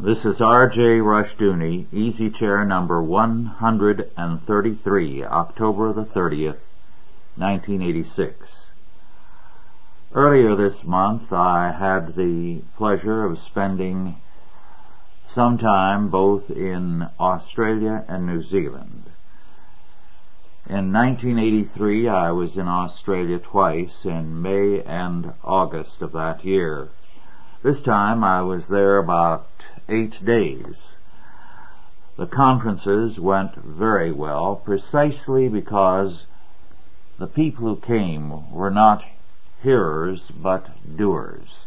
This is R.J. Rushdoony, Easy Chair number 133, October the 30th, 1986. Earlier this month I had the pleasure of spending some time both in Australia and New Zealand. In 1983 I was in Australia twice in May and August of that year. This time I was there about eight days. The conferences went very well precisely because the people who came were not hearers but doers.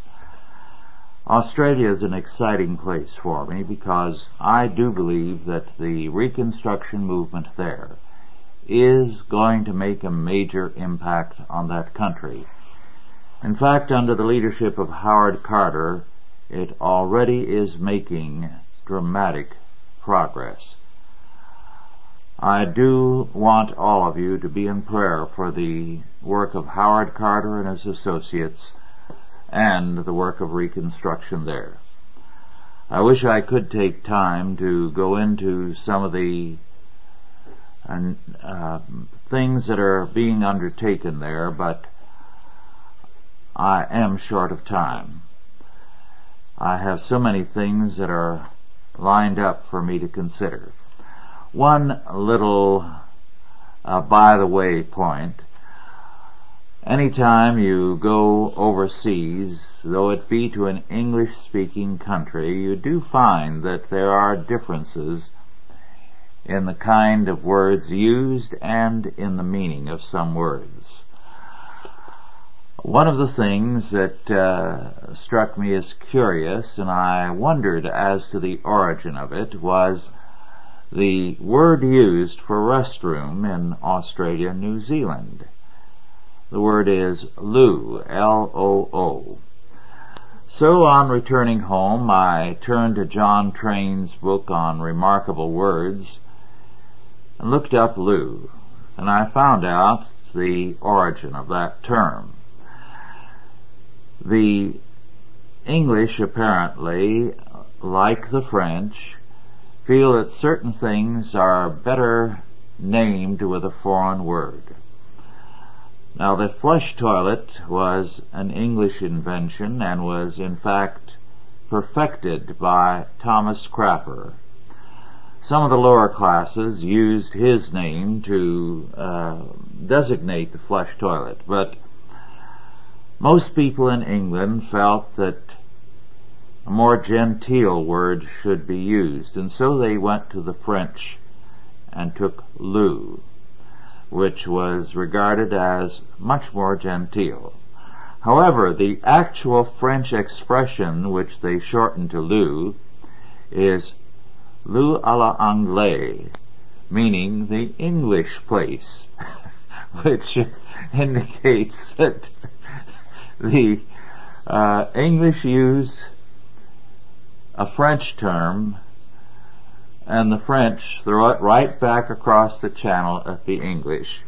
Australia is an exciting place for me because I do believe that the Reconstruction movement there is going to make a major impact on that country. In fact, under the leadership of Howard Carter, it already is making dramatic progress. I do want all of you to be in prayer for the work of Howard Carter and his associates and the work of reconstruction there. I wish I could take time to go into some of the uh, things that are being undertaken there, but I am short of time. I have so many things that are lined up for me to consider. One little uh, by the way point. Anytime you go overseas, though it be to an English speaking country, you do find that there are differences in the kind of words used and in the meaning of some words. One of the things that uh, struck me as curious, and I wondered as to the origin of it, was the word used for restroom in Australia New Zealand. The word is loo, L-O-O. So on returning home, I turned to John Train's book on remarkable words and looked up loo, and I found out the origin of that term. The English apparently, like the French, feel that certain things are better named with a foreign word. Now the flush toilet was an English invention and was in fact perfected by Thomas Crapper. Some of the lower classes used his name to uh, designate the flush toilet, but most people in England felt that a more genteel word should be used, and so they went to the French and took loo, which was regarded as much more genteel. However, the actual French expression which they shortened to loo is loo à la anglaise, meaning the English place, which indicates that the uh, English use a French term and the French throw it right back across the channel at the English.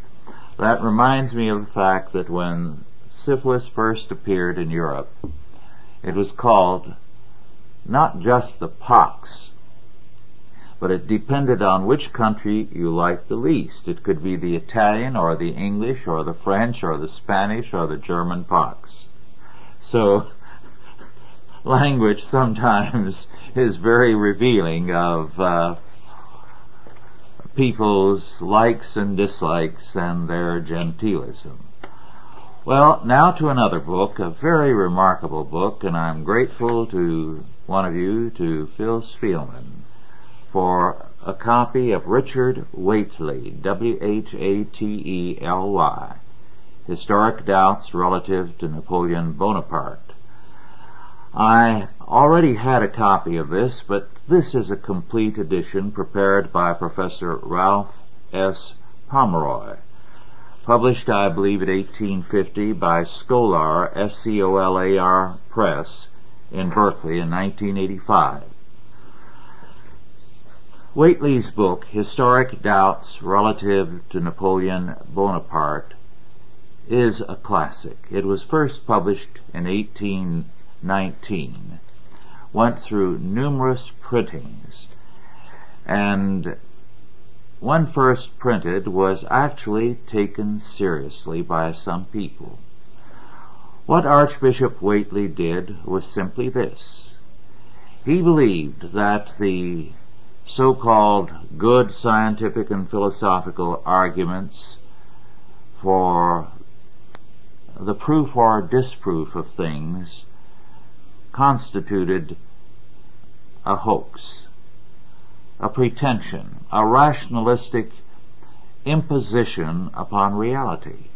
That reminds me of the fact that when syphilis first appeared in Europe, it was called not just the pox, but it depended on which country you liked the least. It could be the Italian or the English or the French or the Spanish or the German pox. So, language sometimes is very revealing of uh, people's likes and dislikes and their genteelism. Well, now to another book, a very remarkable book, and I'm grateful to one of you, to Phil Spielman, for a copy of Richard Whately, W-H-A-T-E-L-Y, Historic Doubts Relative to Napoleon Bonaparte. I already had a copy of this, but this is a complete edition prepared by Professor Ralph S. Pomeroy. Published, I believe, in 1850 by Scholar, S-C-O-L-A-R Press in Berkeley in 1985. Whately's book, Historic Doubts Relative to Napoleon Bonaparte, is a classic. It was first published in 1819. went through numerous printings and when first printed was actually taken seriously by some people. What Archbishop Whately did was simply this. He believed that the so-called good scientific and philosophical arguments for the proof or disproof of things constituted a hoax, a pretension, a rationalistic imposition upon reality.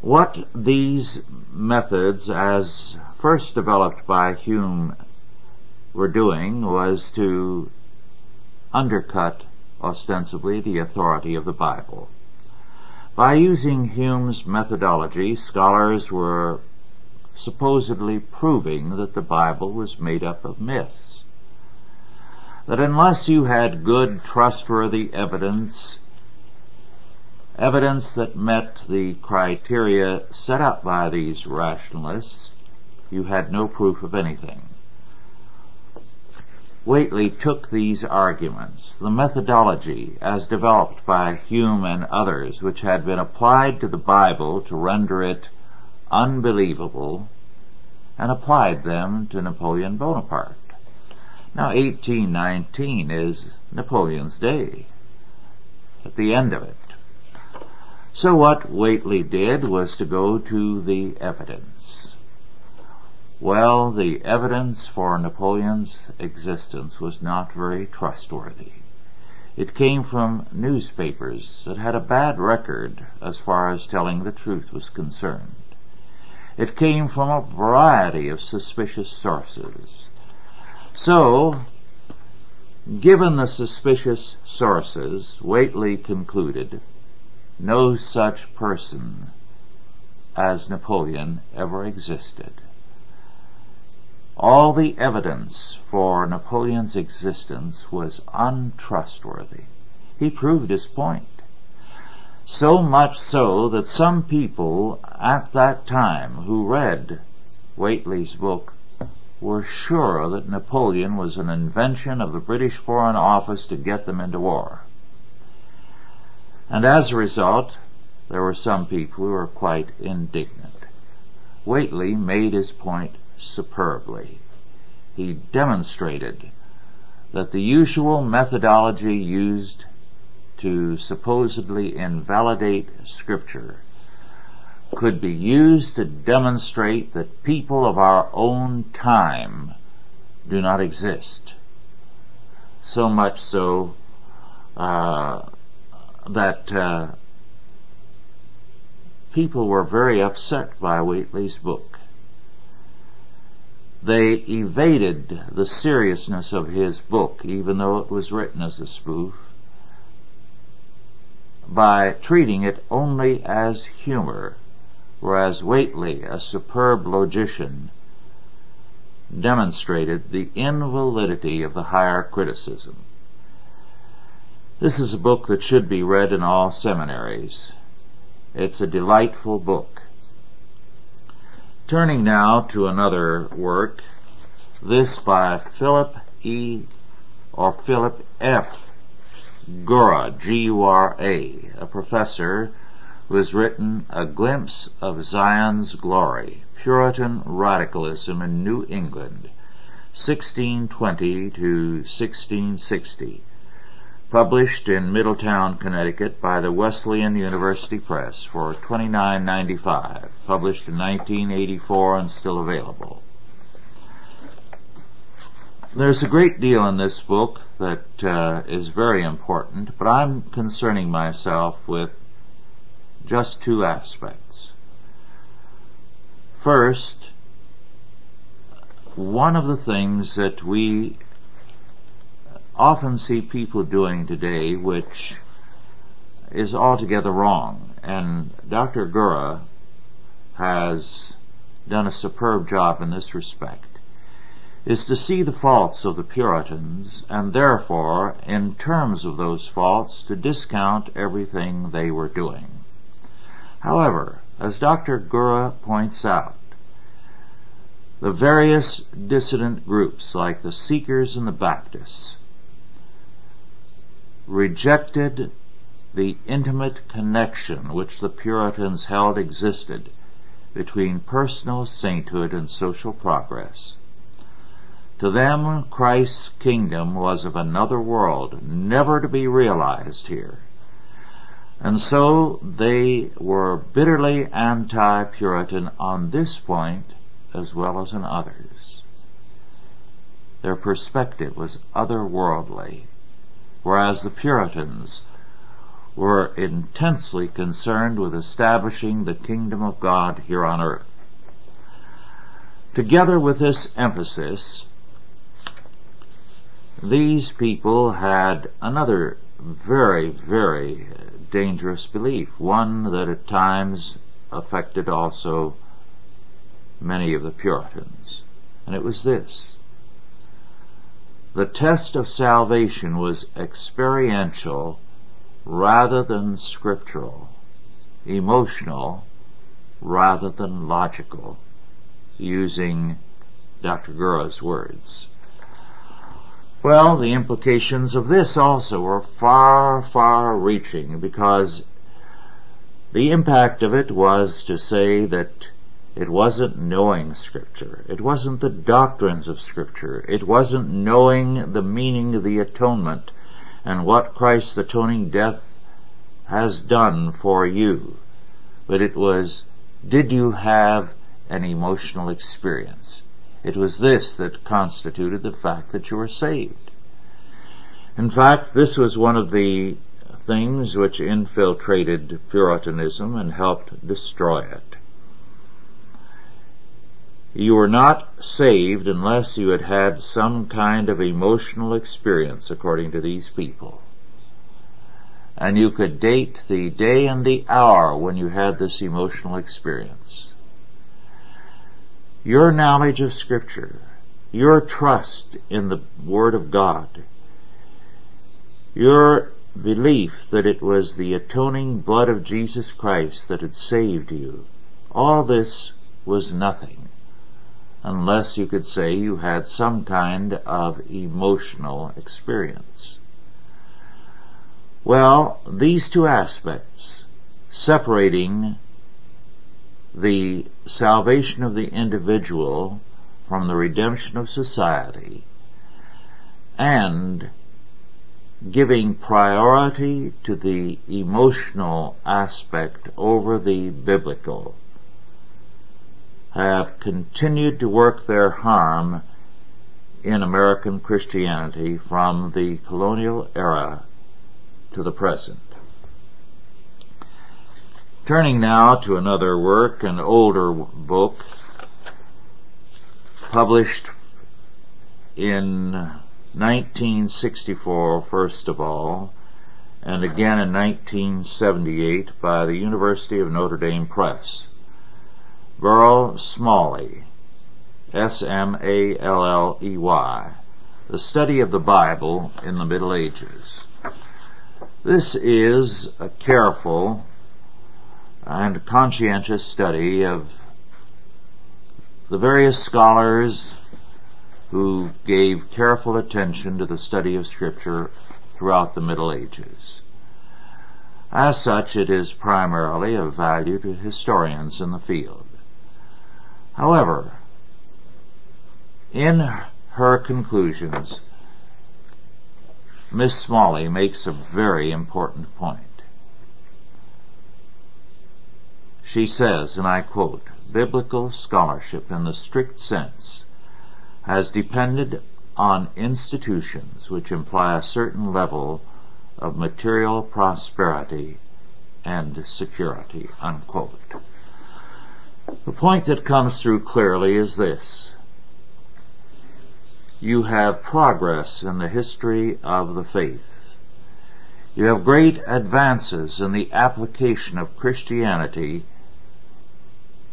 What these methods, as first developed by Hume, were doing was to undercut ostensibly the authority of the Bible. By using Hume's methodology, scholars were supposedly proving that the Bible was made up of myths. That unless you had good, trustworthy evidence, evidence that met the criteria set up by these rationalists, you had no proof of anything. Whately took these arguments, the methodology as developed by Hume and others, which had been applied to the Bible to render it unbelievable, and applied them to Napoleon Bonaparte. Now 1819 is Napoleon's day, at the end of it. So what Whately did was to go to the evidence. Well, the evidence for Napoleon's existence was not very trustworthy. It came from newspapers that had a bad record as far as telling the truth was concerned. It came from a variety of suspicious sources. So, given the suspicious sources, Whately concluded no such person as Napoleon ever existed. All the evidence for Napoleon's existence was untrustworthy. He proved his point. So much so that some people at that time who read Whately's book were sure that Napoleon was an invention of the British Foreign Office to get them into war. And as a result, there were some people who were quite indignant. Whately made his point superbly. He demonstrated that the usual methodology used to supposedly invalidate scripture could be used to demonstrate that people of our own time do not exist. So much so uh, that uh, people were very upset by Whately's book. They evaded the seriousness of his book, even though it was written as a spoof, by treating it only as humor, whereas Whately, a superb logician, demonstrated the invalidity of the higher criticism. This is a book that should be read in all seminaries. It's a delightful book. Turning now to another work, this by Philip E. or Philip F. Gura, G-U-R-A, a professor who has written A Glimpse of Zion's Glory, Puritan Radicalism in New England, 1620 to 1660 published in Middletown, Connecticut by the Wesleyan University Press for $29.95, published in 1984 and still available. There's a great deal in this book that uh, is very important, but I'm concerning myself with just two aspects. First, one of the things that we often see people doing today which is altogether wrong. And Dr. Gura has done a superb job in this respect, is to see the faults of the Puritans and therefore, in terms of those faults, to discount everything they were doing. However, as Dr. Gura points out, the various dissident groups like the Seekers and the Baptists rejected the intimate connection which the Puritans held existed between personal sainthood and social progress. To them, Christ's kingdom was of another world, never to be realized here. And so they were bitterly anti-Puritan on this point as well as in others. Their perspective was otherworldly, whereas the Puritans were intensely concerned with establishing the kingdom of God here on earth. Together with this emphasis, these people had another very, very dangerous belief, one that at times affected also many of the Puritans. And it was this. The test of salvation was experiential rather than scriptural, emotional rather than logical, using Dr. Gura's words. Well, the implications of this also were far, far reaching because the impact of it was to say that it wasn't knowing Scripture. It wasn't the doctrines of Scripture. It wasn't knowing the meaning of the atonement and what Christ's atoning death has done for you. But it was, did you have an emotional experience? It was this that constituted the fact that you were saved. In fact, this was one of the things which infiltrated Puritanism and helped destroy it. You were not saved unless you had had some kind of emotional experience, according to these people. And you could date the day and the hour when you had this emotional experience. Your knowledge of scripture, your trust in the Word of God, your belief that it was the atoning blood of Jesus Christ that had saved you, all this was nothing unless you could say you had some kind of emotional experience. Well, these two aspects, separating the salvation of the individual from the redemption of society, and giving priority to the emotional aspect over the biblical have continued to work their harm in American Christianity from the colonial era to the present. Turning now to another work, an older book, published in 1964 first of all, and again in 1978 by the University of Notre Dame Press. Beryl Smalley, S-M-A-L-L-E-Y, The Study of the Bible in the Middle Ages. This is a careful and conscientious study of the various scholars who gave careful attention to the study of scripture throughout the Middle Ages. As such, it is primarily of value to historians in the field. However, in her conclusions, Miss Smalley makes a very important point. She says, and I quote, biblical scholarship in the strict sense has depended on institutions which imply a certain level of material prosperity and security, unquote. The point that comes through clearly is this. You have progress in the history of the faith. You have great advances in the application of Christianity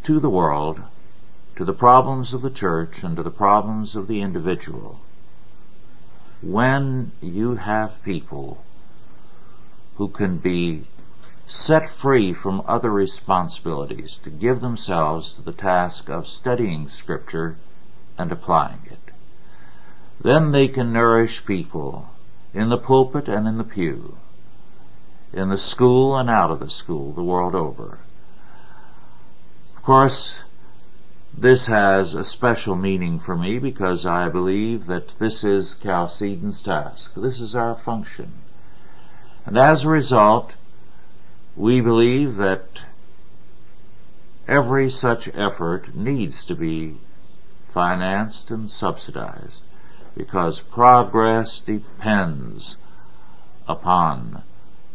to the world, to the problems of the church, and to the problems of the individual. When you have people who can be set free from other responsibilities to give themselves to the task of studying scripture and applying it. Then they can nourish people in the pulpit and in the pew, in the school and out of the school, the world over. Of course, this has a special meaning for me because I believe that this is Chalcedon's task. This is our function. And as a result, we believe that every such effort needs to be financed and subsidized because progress depends upon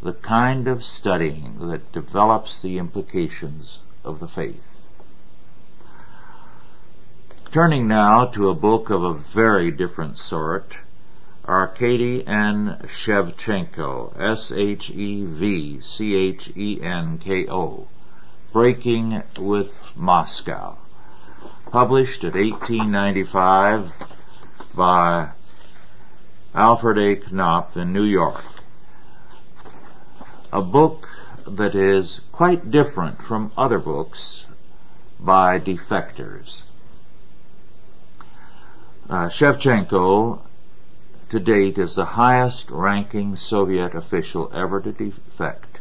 the kind of studying that develops the implications of the faith. Turning now to a book of a very different sort, Arkady N. Shevchenko, S-H-E-V-C-H-E-N-K-O, Breaking with Moscow, published at 1895 by Alfred A. Knopf in New York. A book that is quite different from other books by defectors. Uh, Shevchenko to date is the highest ranking Soviet official ever to defect.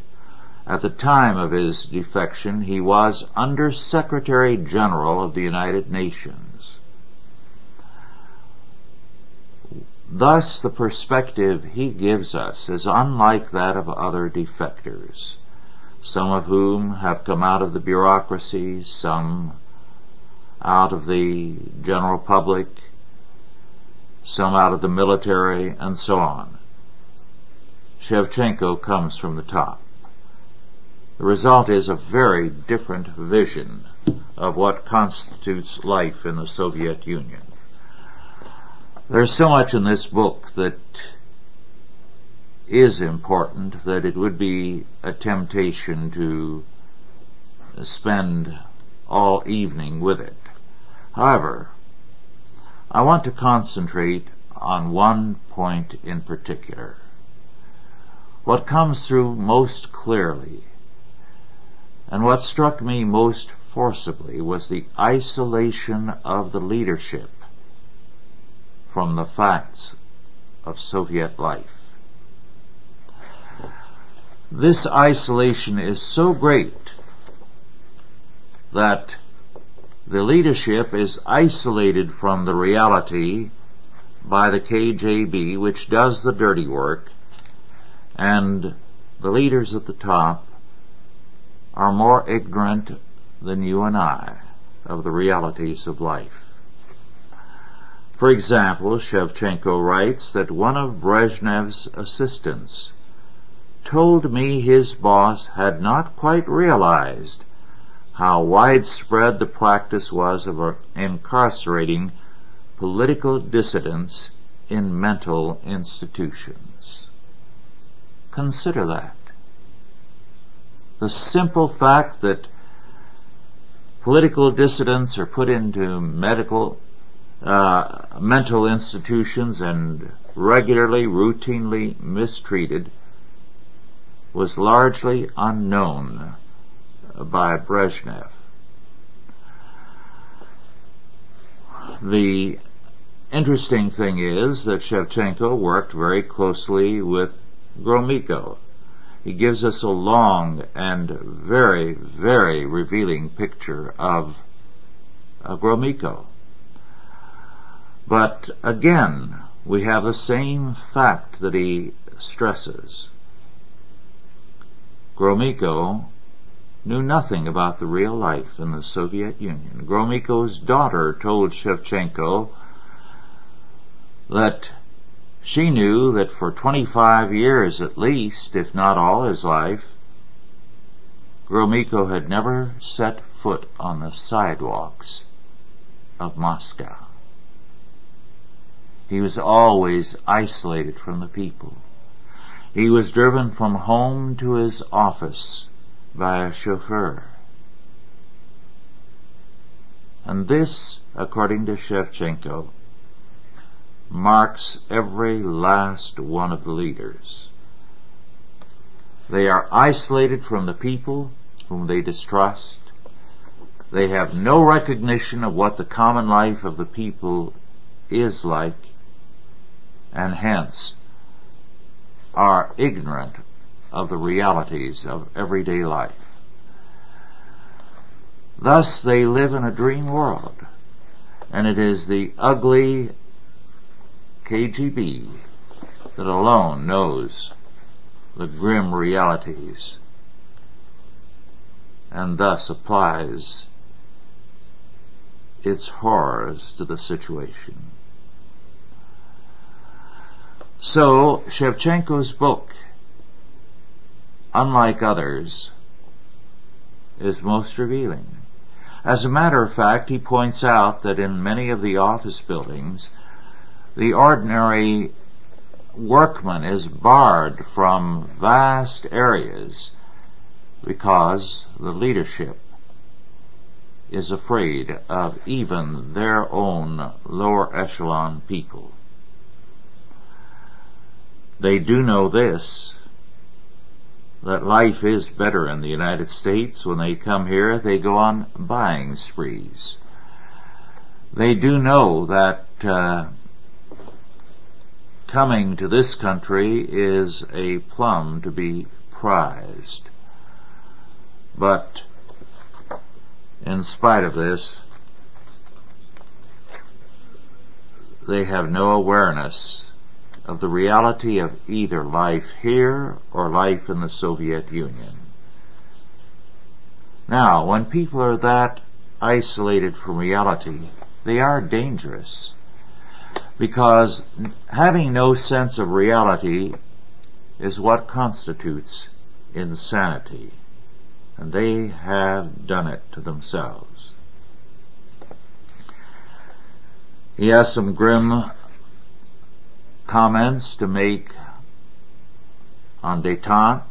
At the time of his defection, he was Under Secretary General of the United Nations. Thus, the perspective he gives us is unlike that of other defectors, some of whom have come out of the bureaucracy, some out of the general public, some out of the military, and so on. Shevchenko comes from the top. The result is a very different vision of what constitutes life in the Soviet Union. There's so much in this book that is important that it would be a temptation to spend all evening with it. However, I want to concentrate on one point in particular. What comes through most clearly and what struck me most forcibly was the isolation of the leadership from the facts of Soviet life. This isolation is so great that the leadership is isolated from the reality by the KGB, which does the dirty work, and the leaders at the top are more ignorant than you and I of the realities of life. For example, Shevchenko writes that one of Brezhnev's assistants told me his boss had not quite realized how widespread the practice was of incarcerating political dissidents in mental institutions. Consider that. The simple fact that political dissidents are put into medical, uh, mental institutions and regularly, routinely mistreated was largely unknown by Brezhnev. The interesting thing is that Shevchenko worked very closely with Gromyko. He gives us a long and very, very revealing picture of uh, Gromyko. But again, we have the same fact that he stresses. Gromyko knew nothing about the real life in the Soviet Union. Gromyko's daughter told Shevchenko that she knew that for 25 years at least, if not all his life, Gromyko had never set foot on the sidewalks of Moscow. He was always isolated from the people. He was driven from home to his office by a chauffeur. And this, according to Shevchenko, marks every last one of the leaders. They are isolated from the people whom they distrust. They have no recognition of what the common life of the people is like, and hence are ignorant of the realities of everyday life. Thus they live in a dream world, and it is the ugly KGB that alone knows the grim realities and thus applies its horrors to the situation. So, Shevchenko's book, unlike others, is most revealing. As a matter of fact, he points out that in many of the office buildings, the ordinary workman is barred from vast areas because the leadership is afraid of even their own lower echelon people. They do know this, that life is better in the United States. When they come here, they go on buying sprees. They do know that uh, coming to this country is a plum to be prized. But in spite of this, they have no awareness of the reality of either life here or life in the Soviet Union. Now, when people are that isolated from reality, they are dangerous because having no sense of reality is what constitutes insanity. And they have done it to themselves. He has some grim comments to make on detente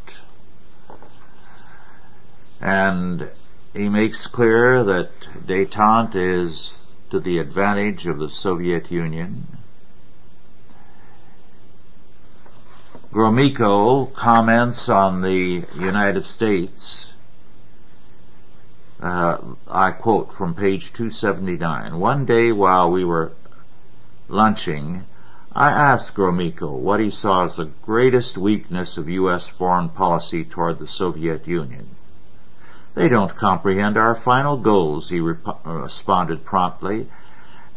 and he makes clear that detente is to the advantage of the Soviet Union Gromyko comments on the United States. Uh, I quote from page 279. One day while we were lunching, I asked Gromyko what he saw as the greatest weakness of U.S. foreign policy toward the Soviet Union. They don't comprehend our final goals, he rep- uh, responded promptly,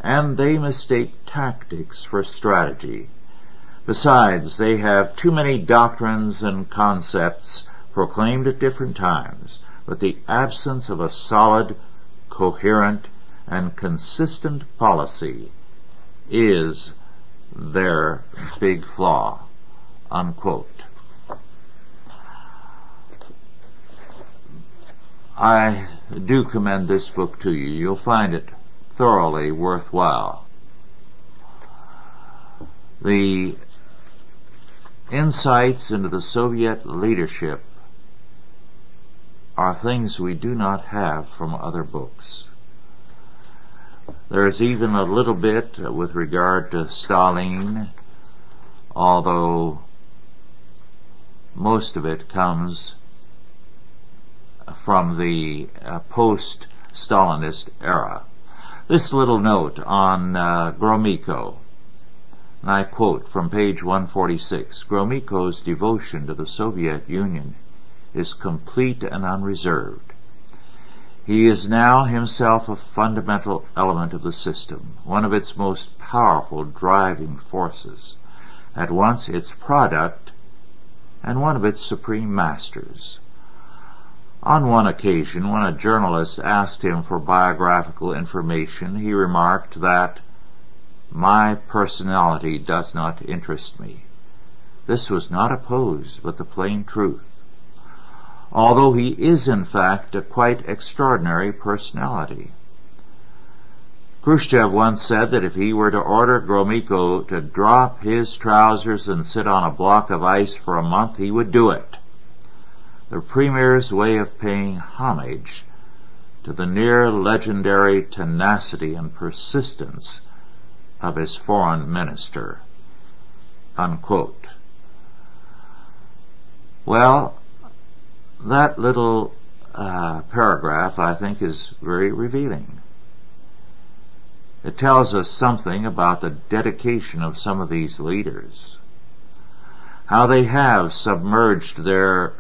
and they mistake tactics for strategy. Besides, they have too many doctrines and concepts proclaimed at different times, with the absence of a solid, coherent, and consistent policy is their big flaw. Unquote. I do commend this book to you. You'll find it thoroughly worthwhile. The insights into the Soviet leadership are things we do not have from other books. There is even a little bit with regard to Stalin, although most of it comes from the uh, post-Stalinist era. This little note on uh, Gromyko. I quote from page 146, Gromyko's devotion to the Soviet Union is complete and unreserved. He is now himself a fundamental element of the system, one of its most powerful driving forces, at once its product and one of its supreme masters. On one occasion, when a journalist asked him for biographical information, he remarked that my personality does not interest me. This was not a pose, but the plain truth. Although he is in fact a quite extraordinary personality. Khrushchev once said that if he were to order Gromyko to drop his trousers and sit on a block of ice for a month, he would do it. The Premier's way of paying homage to the near legendary tenacity and persistence of his foreign minister. Unquote. Well, that little uh, paragraph, I think, is very revealing. It tells us something about the dedication of some of these leaders. How they have submerged their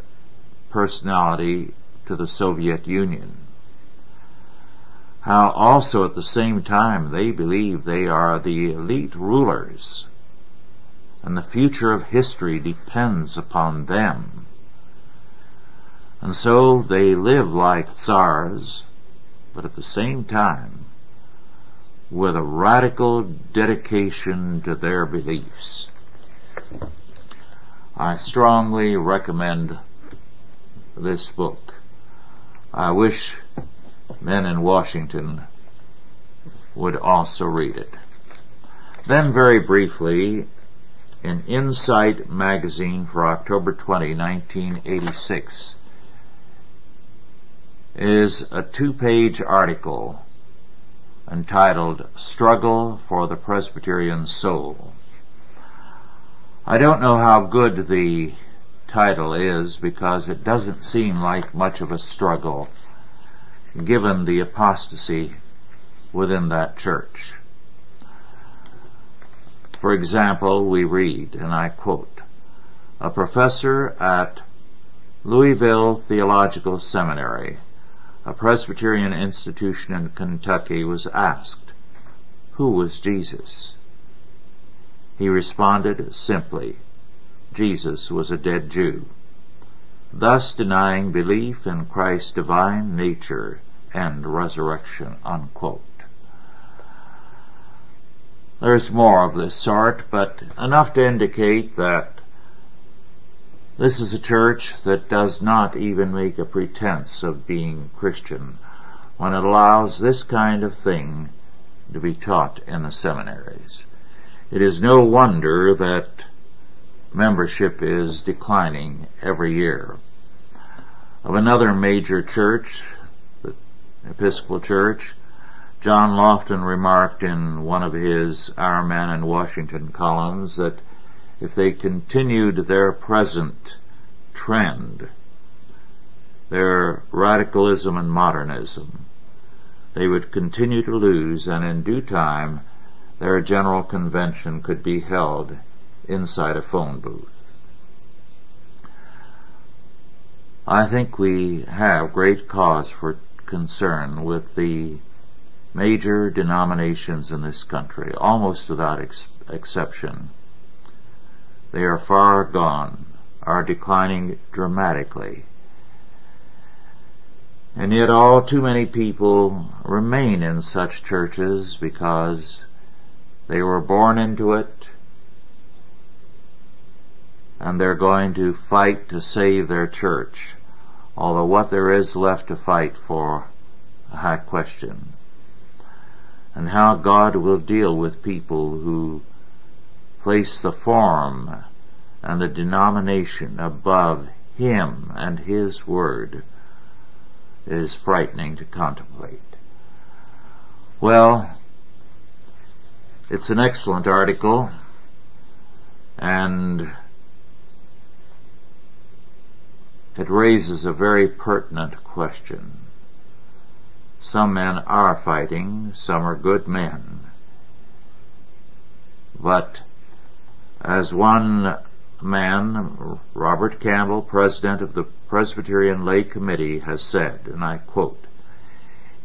personality to the Soviet Union. How also at the same time they believe they are the elite rulers and the future of history depends upon them. And so they live like tsars, but at the same time with a radical dedication to their beliefs. I strongly recommend this book. I wish men in Washington would also read it. Then very briefly, in Insight magazine for October 20, 1986, is a two-page article entitled Struggle for the Presbyterian Soul. I don't know how good the title is because it doesn't seem like much of a struggle given the apostasy within that church. For example, we read, and I quote, a professor at Louisville Theological Seminary, a Presbyterian institution in Kentucky, was asked, who was Jesus? He responded simply, Jesus was a dead Jew, thus denying belief in Christ's divine nature and resurrection, unquote. There's more of this sort, but enough to indicate that this is a church that does not even make a pretense of being Christian when it allows this kind of thing to be taught in the seminaries. It is no wonder that membership is declining every year. Of another major church, the Episcopal Church, John Lofton remarked in one of his Our Man in Washington columns that if they continued their present trend, their radicalism and modernism, they would continue to lose and in due time their general convention could be held inside a phone booth. I think we have great cause for concern with the major denominations in this country, almost without ex- exception. They are far gone, are declining dramatically. And yet all too many people remain in such churches because they were born into it and they're going to fight to save their church. Although what there is left to fight for, I question and how God will deal with people who place the form and the denomination above Him and His Word is frightening to contemplate. Well, it's an excellent article and it raises a very pertinent question. Some men are fighting, some are good men. But as one man, Robert Campbell, president of the Presbyterian Lay Committee, has said, and I quote,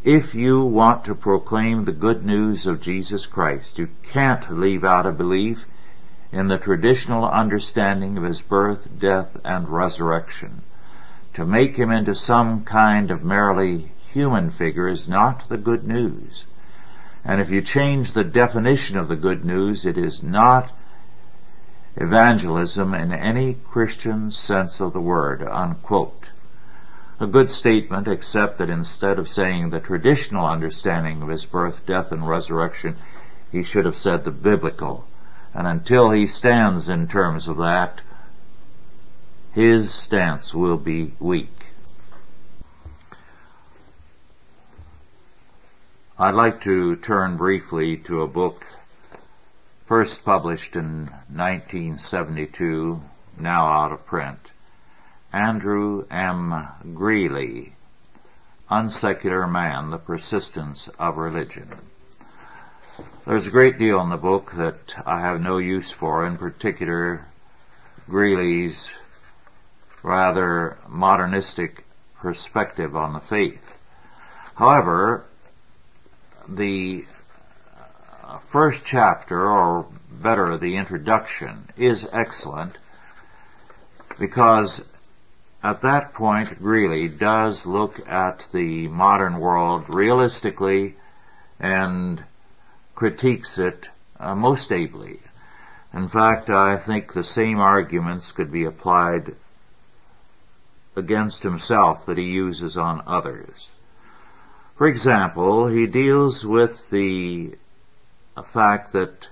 if you want to proclaim the good news of Jesus Christ, you can't leave out a belief in the traditional understanding of his birth, death, and resurrection. To make him into some kind of merely human figure is not the good news. And if you change the definition of the good news, it is not evangelism in any Christian sense of the word, unquote. A good statement, except that instead of saying the traditional understanding of his birth, death, and resurrection, he should have said the biblical. And until he stands in terms of that, his stance will be weak. I'd like to turn briefly to a book first published in 1972, now out of print. Andrew M. Greeley, unsecular man, the persistence of religion. There's a great deal in the book that I have no use for, in particular Greeley's rather modernistic perspective on the faith. However, the first chapter, or better, the introduction, is excellent because at that point Greeley does look at the modern world realistically and critiques it uh, most ably. In fact, I think the same arguments could be applied against himself that he uses on others. For example, he deals with the fact that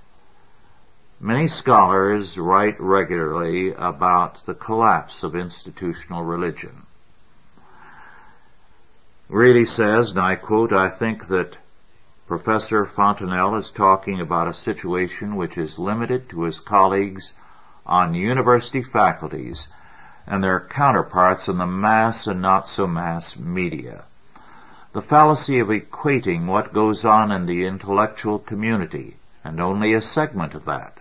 many scholars write regularly about the collapse of institutional religion. Greeley says, and I quote, I think that Professor Fontenelle is talking about a situation which is limited to his colleagues on university faculties and their counterparts in the mass and not so mass media. The fallacy of equating what goes on in the intellectual community, and only a segment of that,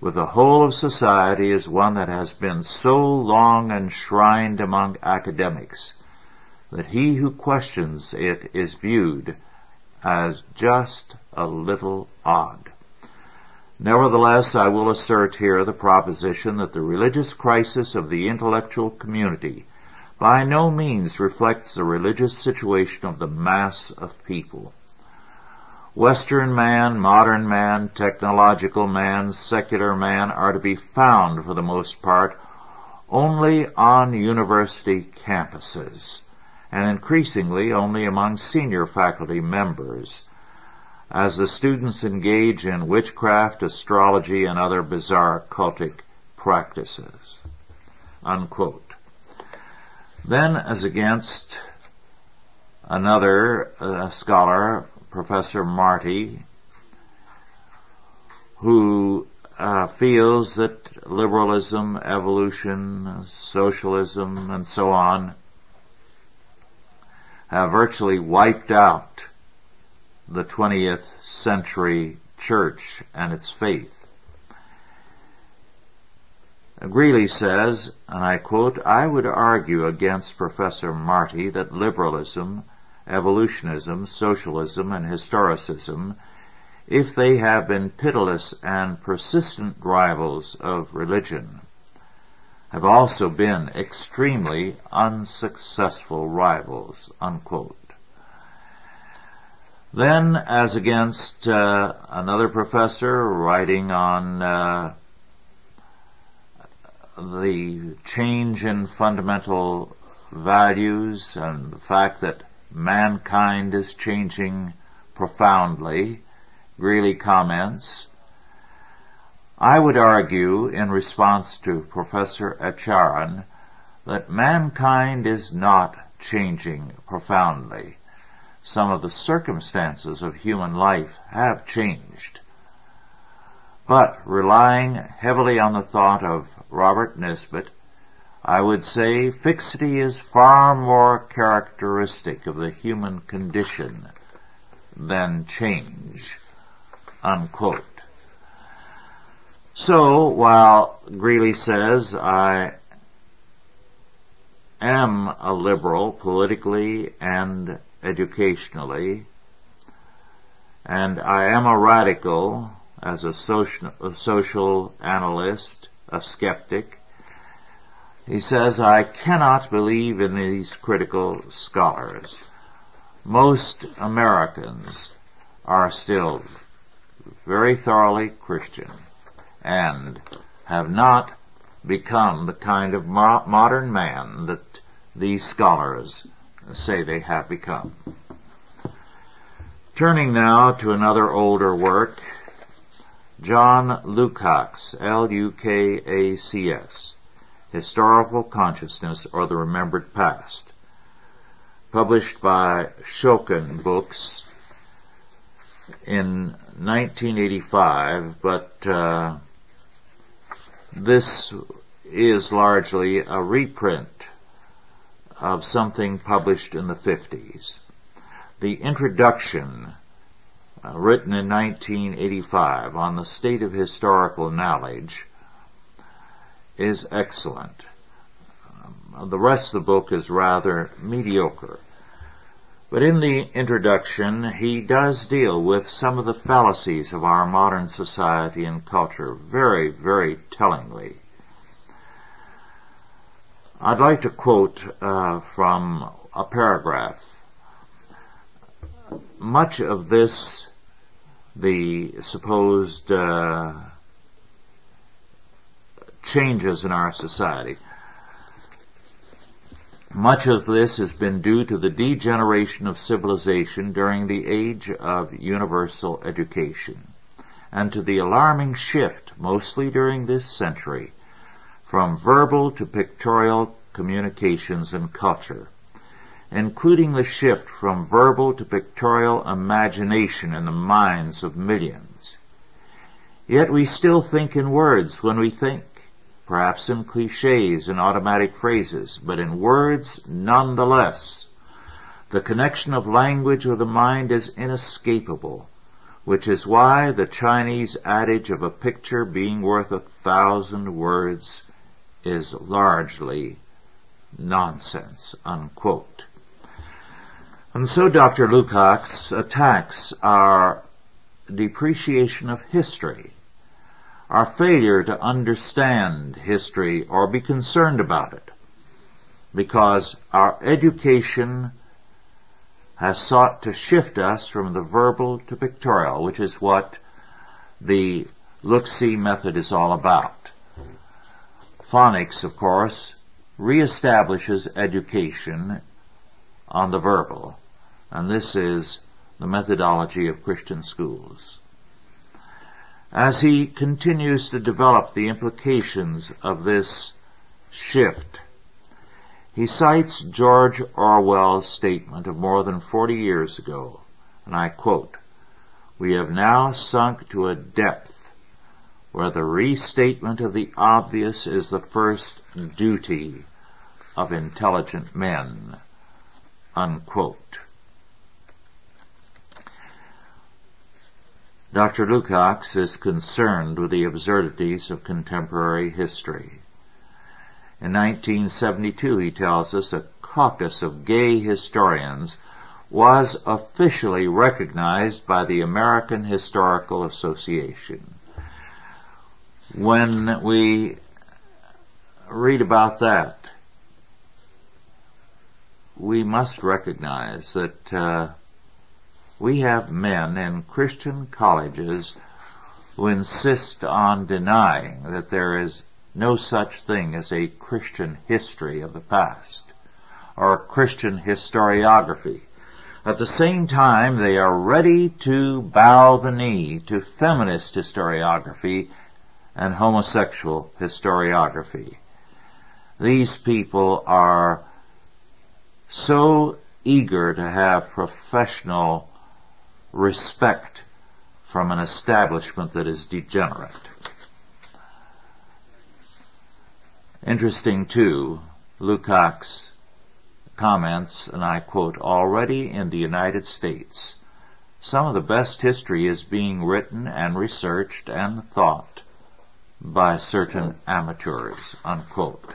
with the whole of society is one that has been so long enshrined among academics that he who questions it is viewed as just a little odd. Nevertheless, I will assert here the proposition that the religious crisis of the intellectual community by no means reflects the religious situation of the mass of people. Western man, modern man, technological man, secular man are to be found for the most part only on university campuses and increasingly only among senior faculty members as the students engage in witchcraft, astrology, and other bizarre cultic practices. Unquote. Then, as against another uh, scholar, Professor Marty, who uh, feels that liberalism, evolution, socialism, and so on have virtually wiped out the 20th century church and its faith. Greeley says, and I quote, I would argue against Professor Marty that liberalism, evolutionism, socialism, and historicism, if they have been pitiless and persistent rivals of religion, have also been extremely unsuccessful rivals, unquote. Then, as against uh, another professor writing on uh, the change in fundamental values and the fact that mankind is changing profoundly, Greeley comments, I would argue in response to Professor Acharan that mankind is not changing profoundly. Some of the circumstances of human life have changed. But relying heavily on the thought of Robert Nisbet, I would say fixity is far more characteristic of the human condition than change. Unquote. So, while Greeley says I am a liberal politically and educationally, and I am a radical as a social, a social analyst, a skeptic, he says, I cannot believe in these critical scholars. Most Americans are still very thoroughly Christian and have not become the kind of mo- modern man that these scholars say they have become. Turning now to another older work, John Lukacs, L-U-K-A-C-S, Historical Consciousness or the Remembered Past, published by Schocken Books in 1985, but uh, this is largely a reprint of something published in the 50s. The introduction, uh, written in 1985 on the state of historical knowledge, is excellent. Um, the rest of the book is rather mediocre. But in the introduction, he does deal with some of the fallacies of our modern society and culture very, very tellingly. I'd like to quote uh, from a paragraph. Much of this, the supposed uh, changes in our society, much of this has been due to the degeneration of civilization during the age of universal education, and to the alarming shift, mostly during this century, from verbal to pictorial communications and culture, including the shift from verbal to pictorial imagination in the minds of millions. Yet we still think in words when we think, perhaps in cliches and automatic phrases, but in words nonetheless. The connection of language with the mind is inescapable, which is why the Chinese adage of a picture being worth a thousand words is largely nonsense, unquote. And so Dr. Lukács attacks our depreciation of history, our failure to understand history or be concerned about it, because our education has sought to shift us from the verbal to pictorial, which is what the look-see method is all about. Phonics, of course, reestablishes education on the verbal, and this is the methodology of Christian schools. As he continues to develop the implications of this shift, he cites George Orwell's statement of more than 40 years ago, and I quote, We have now sunk to a depth where the restatement of the obvious is the first duty of intelligent men. Unquote. Dr. Lukács is concerned with the absurdities of contemporary history. In 1972, he tells us, a caucus of gay historians was officially recognized by the American Historical Association when we read about that, we must recognize that uh, we have men in Christian colleges who insist on denying that there is no such thing as a Christian history of the past or a Christian historiography. At the same time, they are ready to bow the knee to feminist historiography and homosexual historiography. These people are so eager to have professional respect from an establishment that is degenerate. Interesting too, Lukács comments, and I quote, already in the United States, some of the best history is being written and researched and thought by certain amateurs, unquote.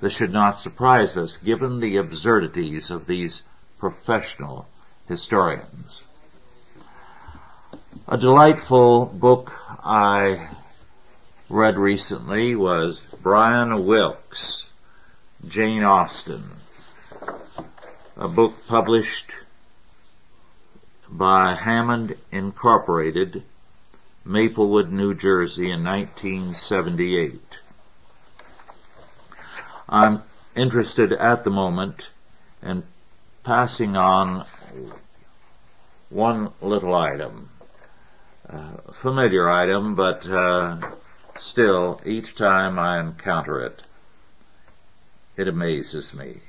This should not surprise us given the absurdities of these professional historians. A delightful book I read recently was Brian Wilks, Jane Austen, a book published by Hammond Incorporated Maplewood, New Jersey in 1978. I'm interested at the moment in passing on one little item. Uh, familiar item, but uh, still, each time I encounter it, it amazes me.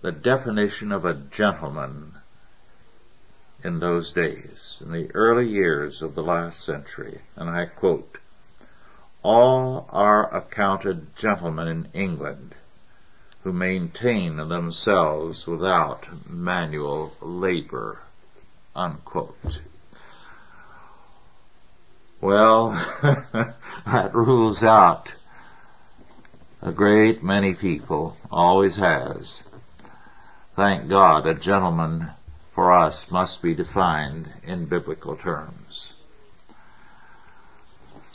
The definition of a gentleman in those days, in the early years of the last century, and I quote, all are accounted gentlemen in England who maintain themselves without manual labor. Unquote. Well, that rules out a great many people, always has. Thank God a gentleman for us must be defined in biblical terms.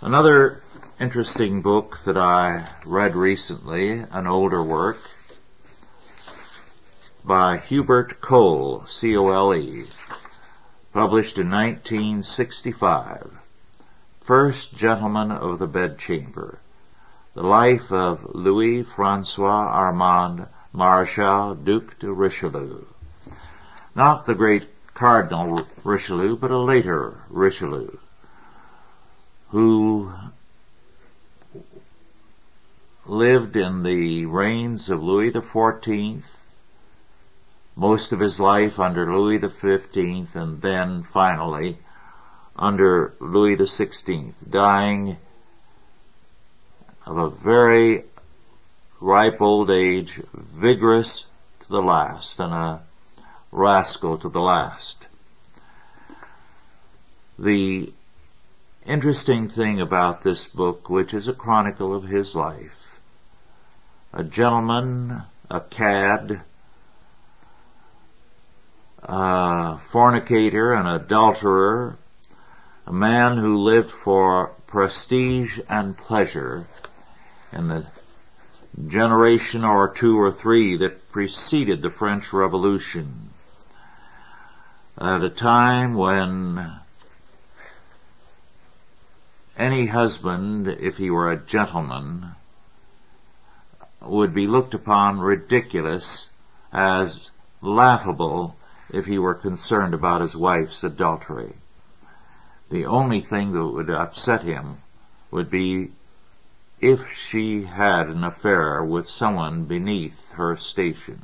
Another interesting book that I read recently, an older work, by Hubert Cole, C-O-L-E, published in 1965. First Gentleman of the Bedchamber. The Life of Louis Francois Armand Marechal Duc de Richelieu. Not the great Cardinal Richelieu, but a later Richelieu, who lived in the reigns of Louis XIV, most of his life under Louis XV, and then finally under Louis XVI, dying of a very ripe old age, vigorous to the last, and a rascal to the last. The interesting thing about this book, which is a chronicle of his life, a gentleman, a cad, a fornicator, an adulterer, a man who lived for prestige and pleasure in the generation or two or three that preceded the French Revolution. At a time when any husband, if he were a gentleman, would be looked upon ridiculous as laughable if he were concerned about his wife's adultery. The only thing that would upset him would be if she had an affair with someone beneath her station.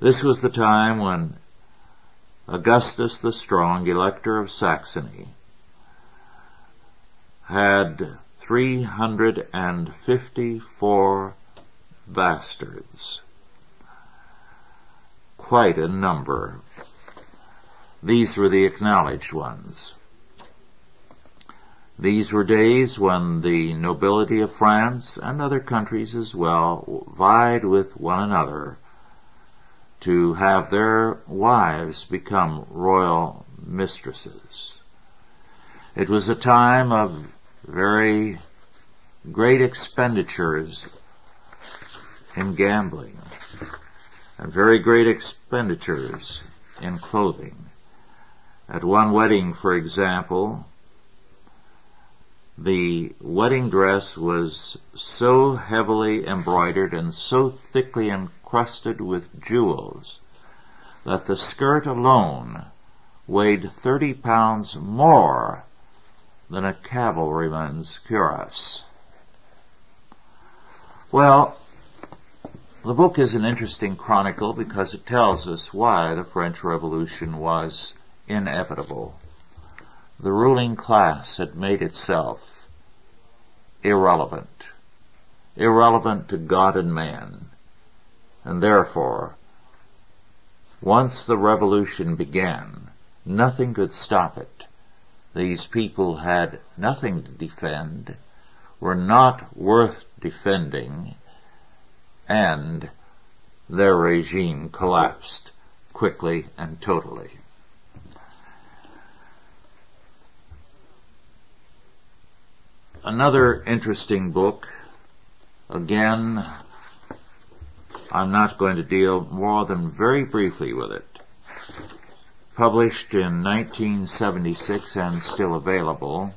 This was the time when Augustus the Strong, Elector of Saxony, had 354 bastards. Quite a number. These were the acknowledged ones. These were days when the nobility of France and other countries as well vied with one another to have their wives become royal mistresses. It was a time of very great expenditures in gambling and very great expenditures in clothing. At one wedding, for example, the wedding dress was so heavily embroidered and so thickly encrusted with jewels that the skirt alone weighed 30 pounds more than a cavalryman's cuirass. Well, the book is an interesting chronicle because it tells us why the French Revolution was inevitable. The ruling class had made itself irrelevant. Irrelevant to God and man. And therefore, once the revolution began, nothing could stop it. These people had nothing to defend, were not worth defending, and their regime collapsed quickly and totally. Another interesting book, again, I'm not going to deal more than very briefly with it. Published in 1976 and still available,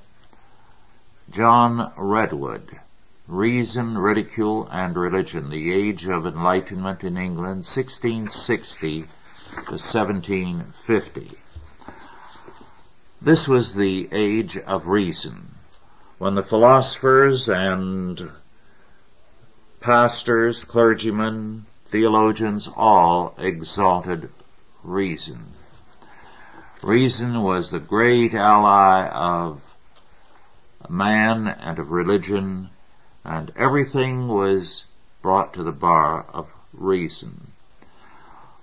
John Redwood, Reason, Ridicule, and Religion, the Age of Enlightenment in England, 1660 to 1750. This was the age of reason when the philosophers and pastors, clergymen, theologians all exalted reason. Reason was the great ally of man and of religion, and everything was brought to the bar of reason.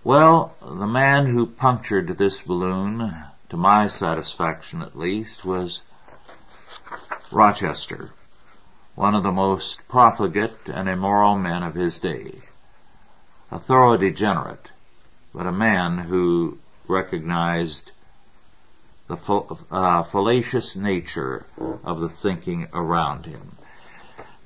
Well, the man who punctured this balloon, to my satisfaction at least, was Rochester, one of the most profligate and immoral men of his day. A thorough degenerate, but a man who recognized the uh, fallacious nature of the thinking around him.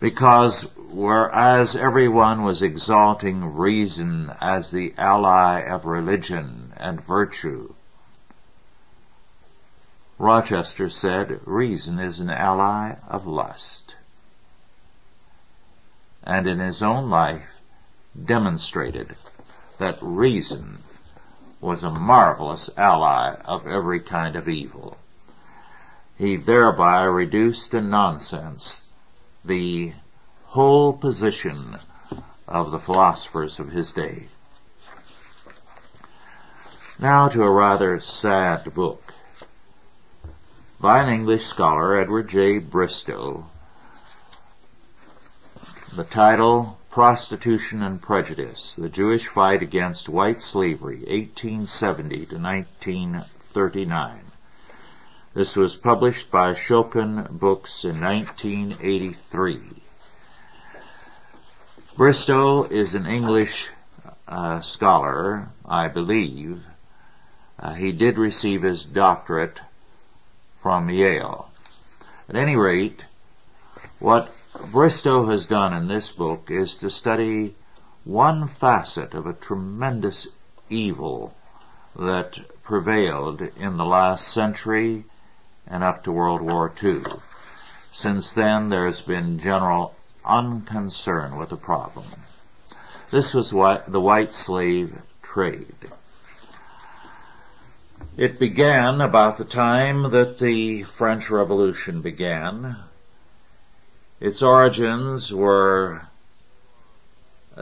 Because whereas everyone was exalting reason as the ally of religion and virtue, Rochester said reason is an ally of lust. And in his own life demonstrated that reason was a marvelous ally of every kind of evil. He thereby reduced to nonsense the whole position of the philosophers of his day. Now to a rather sad book by an English scholar, Edward J. Bristow. The title, Prostitution and Prejudice, The Jewish Fight Against White Slavery, 1870 to 1939. This was published by Schocken Books in 1983. Bristow is an English uh, scholar, I believe. Uh, he did receive his doctorate from Yale. At any rate, what Bristow has done in this book is to study one facet of a tremendous evil that prevailed in the last century and up to World War II. Since then, there's been general unconcern with the problem. This was the white slave trade. It began about the time that the French Revolution began. Its origins were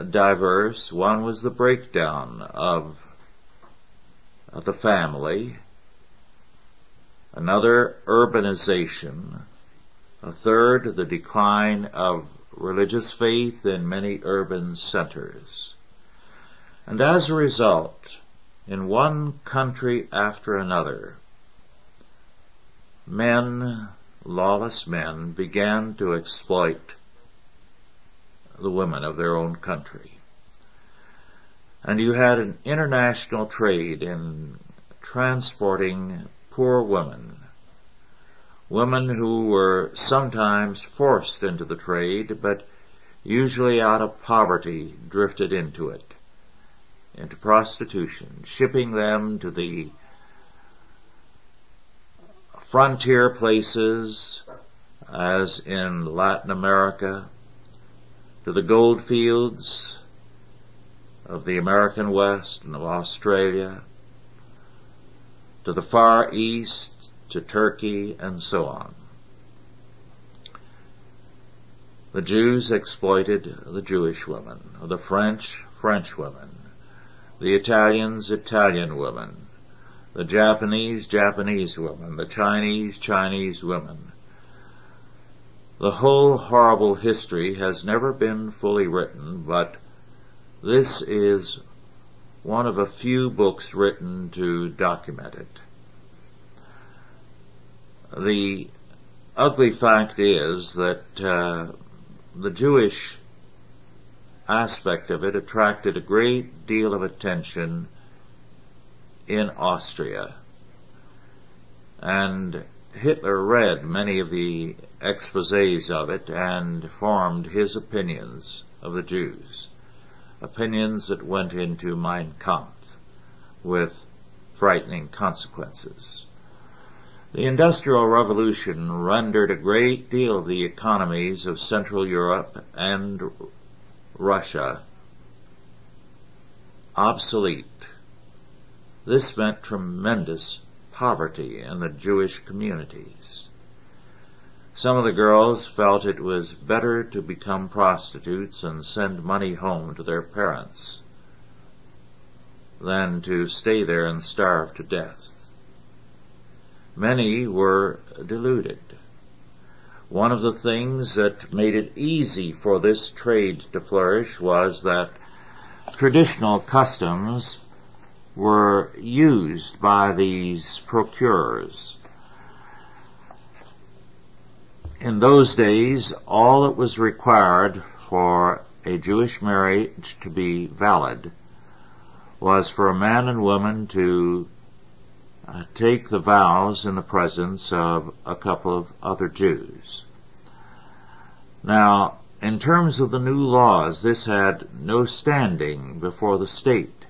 diverse. One was the breakdown of, the family another urbanization, a third the decline of religious faith in many urban centers. And as a result, in one country after another, men, lawless men, began to exploit the women of their own country. And you had an international trade in transporting poor women. Women who were sometimes forced into the trade, but usually out of poverty drifted into it, into prostitution, shipping them to the frontier places, as in Latin America, to the gold fields of the American West and of Australia, to the Far East, to Turkey, and so on. The Jews exploited the Jewish women, the French, French women, the Italians, Italian women, the Japanese, Japanese women, the Chinese, Chinese women. The whole horrible history has never been fully written, but this is one of a few books written to document it. The ugly fact is that uh, the Jewish aspect of it attracted a great deal of attention in Austria. And Hitler read many of the exposés of it and formed his opinions of the Jews opinions that went into Mein Kampf with frightening consequences. The Industrial Revolution rendered a great deal of the economies of Central Europe and Russia obsolete. This meant tremendous poverty in the Jewish communities. Some of the girls felt it was better to become prostitutes and send money home to their parents than to stay there and starve to death. Many were deluded. One of the things that made it easy for this trade to flourish was that traditional customs were used by these procurers. In those days, all that was required for a Jewish marriage to be valid was for a man and woman to uh, take the vows in the presence of a couple of other Jews. Now, in terms of the new laws, this had no standing before the state.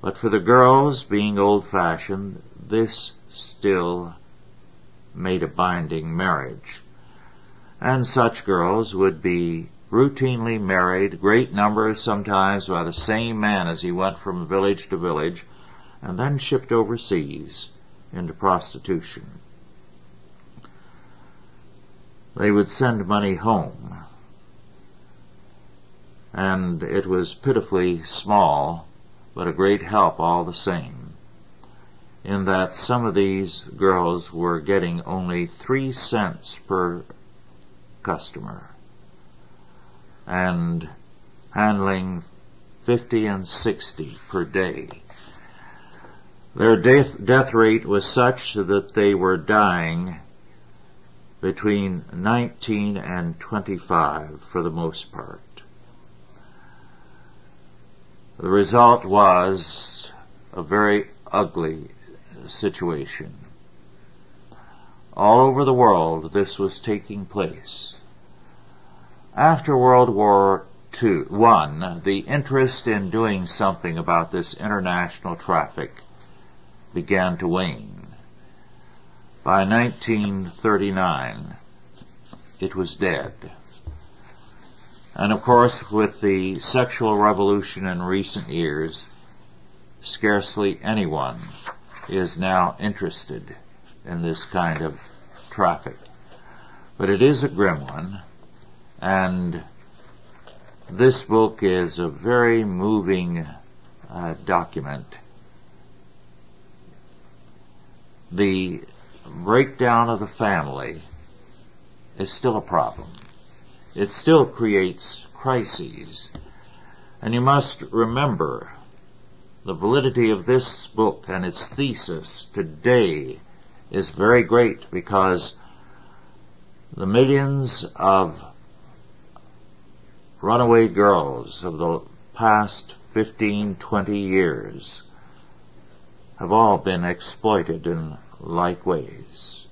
But for the girls, being old-fashioned, this still made a binding marriage. And such girls would be routinely married, great numbers sometimes by the same man as he went from village to village, and then shipped overseas into prostitution. They would send money home, and it was pitifully small, but a great help all the same, in that some of these girls were getting only three cents per customer and handling 50 and 60 per day. Their death, death rate was such that they were dying between 19 and 25 for the most part. The result was a very ugly situation. All over the world this was taking place. After World War II, one, the interest in doing something about this international traffic began to wane. By 1939, it was dead. And of course, with the sexual revolution in recent years, scarcely anyone is now interested in this kind of traffic. But it is a grim one, and this book is a very moving uh, document. The breakdown of the family is still a problem. It still creates crises. And you must remember the validity of this book and its thesis today is very great because the millions of runaway girls of the past 15, 20 years have all been exploited in like ways.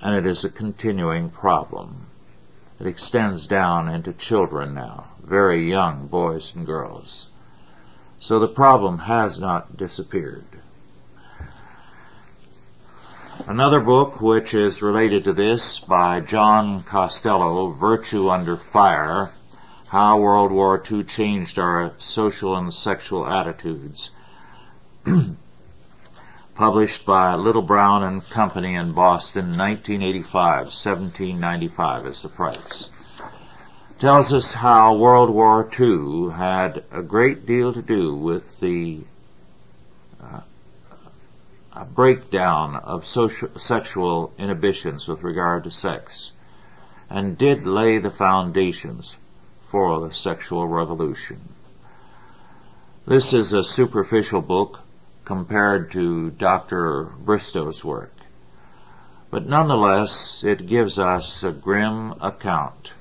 And it is a continuing problem. It extends down into children now, very young boys and girls. So the problem has not disappeared. Another book which is related to this by John Costello, Virtue Under Fire, How World War II Changed Our Social and Sexual Attitudes, published by Little Brown and Company in Boston, 1985, 1795 is the price. Tells us how World War II had a great deal to do with the uh, a breakdown of social, sexual inhibitions with regard to sex and did lay the foundations for the sexual revolution. This is a superficial book compared to Dr. Bristow's work, but nonetheless it gives us a grim account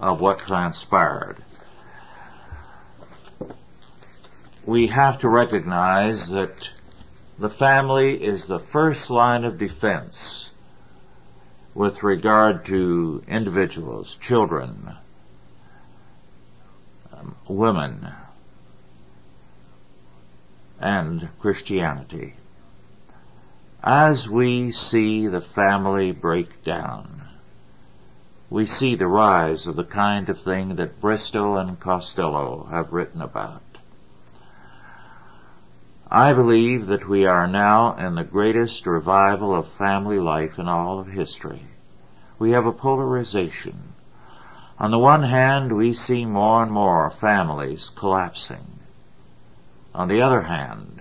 of what transpired. We have to recognize that the family is the first line of defense with regard to individuals, children, women, and Christianity. As we see the family break down, we see the rise of the kind of thing that Bristow and Costello have written about. I believe that we are now in the greatest revival of family life in all of history. We have a polarization. On the one hand, we see more and more families collapsing. On the other hand,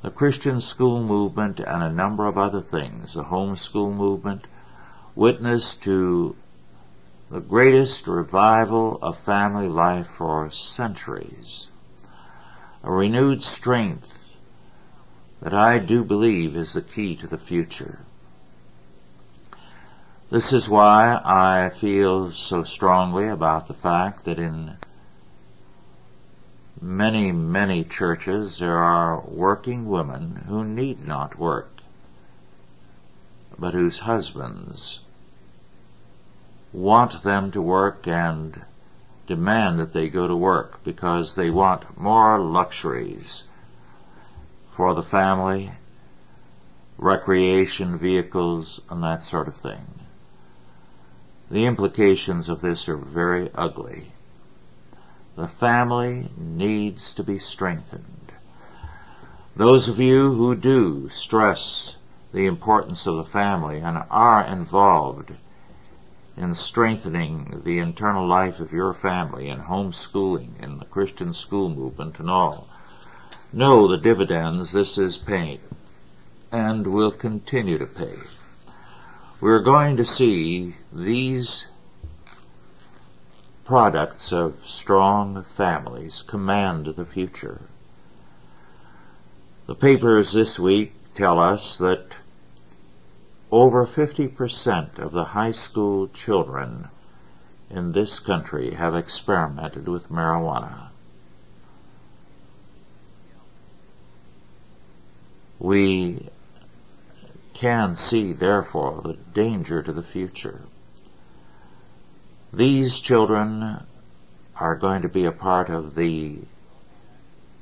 the Christian school movement and a number of other things, the homeschool movement, witness to the greatest revival of family life for centuries. A renewed strength that I do believe is the key to the future. This is why I feel so strongly about the fact that in many, many churches there are working women who need not work, but whose husbands want them to work and demand that they go to work because they want more luxuries for the family, recreation vehicles, and that sort of thing. The implications of this are very ugly. The family needs to be strengthened. Those of you who do stress the importance of the family and are involved in strengthening the internal life of your family and homeschooling and the Christian school movement and all. Know the dividends this is paying and will continue to pay. We're going to see these products of strong families command the future. The papers this week tell us that over 50% of the high school children in this country have experimented with marijuana. We can see, therefore, the danger to the future. These children are going to be a part of the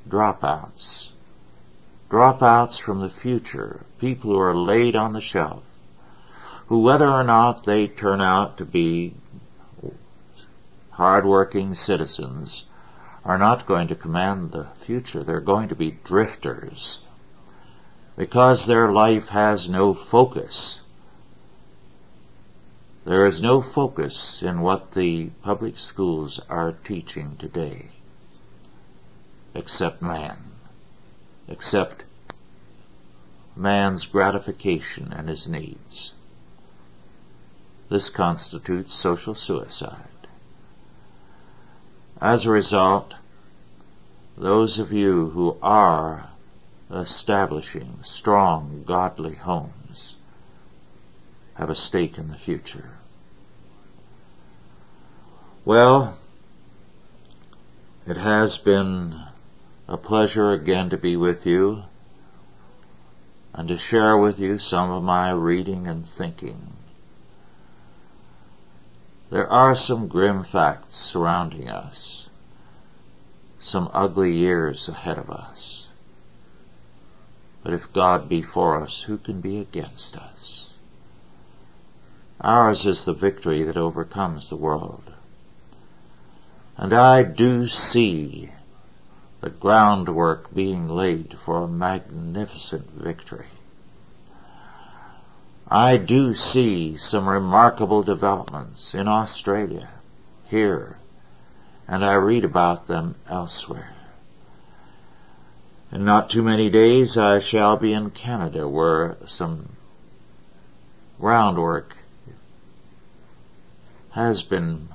dropouts. Dropouts from the future, people who are laid on the shelf, who whether or not they turn out to be hardworking citizens are not going to command the future. They're going to be drifters because their life has no focus. There is no focus in what the public schools are teaching today except man, except man's gratification and his needs. This constitutes social suicide. As a result, those of you who are establishing strong, godly homes have a stake in the future. Well, it has been a pleasure again to be with you and to share with you some of my reading and thinking. There are some grim facts surrounding us, some ugly years ahead of us. But if God be for us, who can be against us? Ours is the victory that overcomes the world. And I do see the groundwork being laid for a magnificent victory. I do see some remarkable developments in Australia, here, and I read about them elsewhere. In not too many days I shall be in Canada where some groundwork has been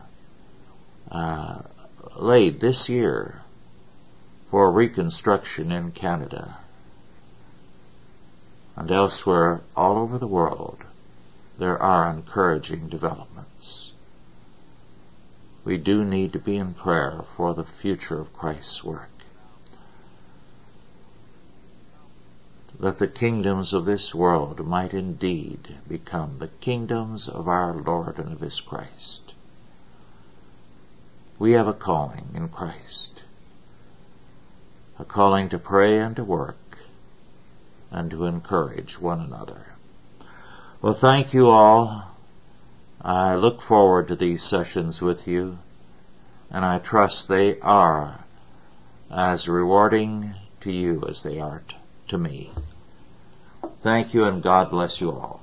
uh, laid this year for reconstruction in Canada and elsewhere all over the world, there are encouraging developments. We do need to be in prayer for the future of Christ's work. That the kingdoms of this world might indeed become the kingdoms of our Lord and of His Christ. We have a calling in Christ. A calling to pray and to work and to encourage one another. Well, thank you all. I look forward to these sessions with you, and I trust they are as rewarding to you as they are t- to me. Thank you and God bless you all.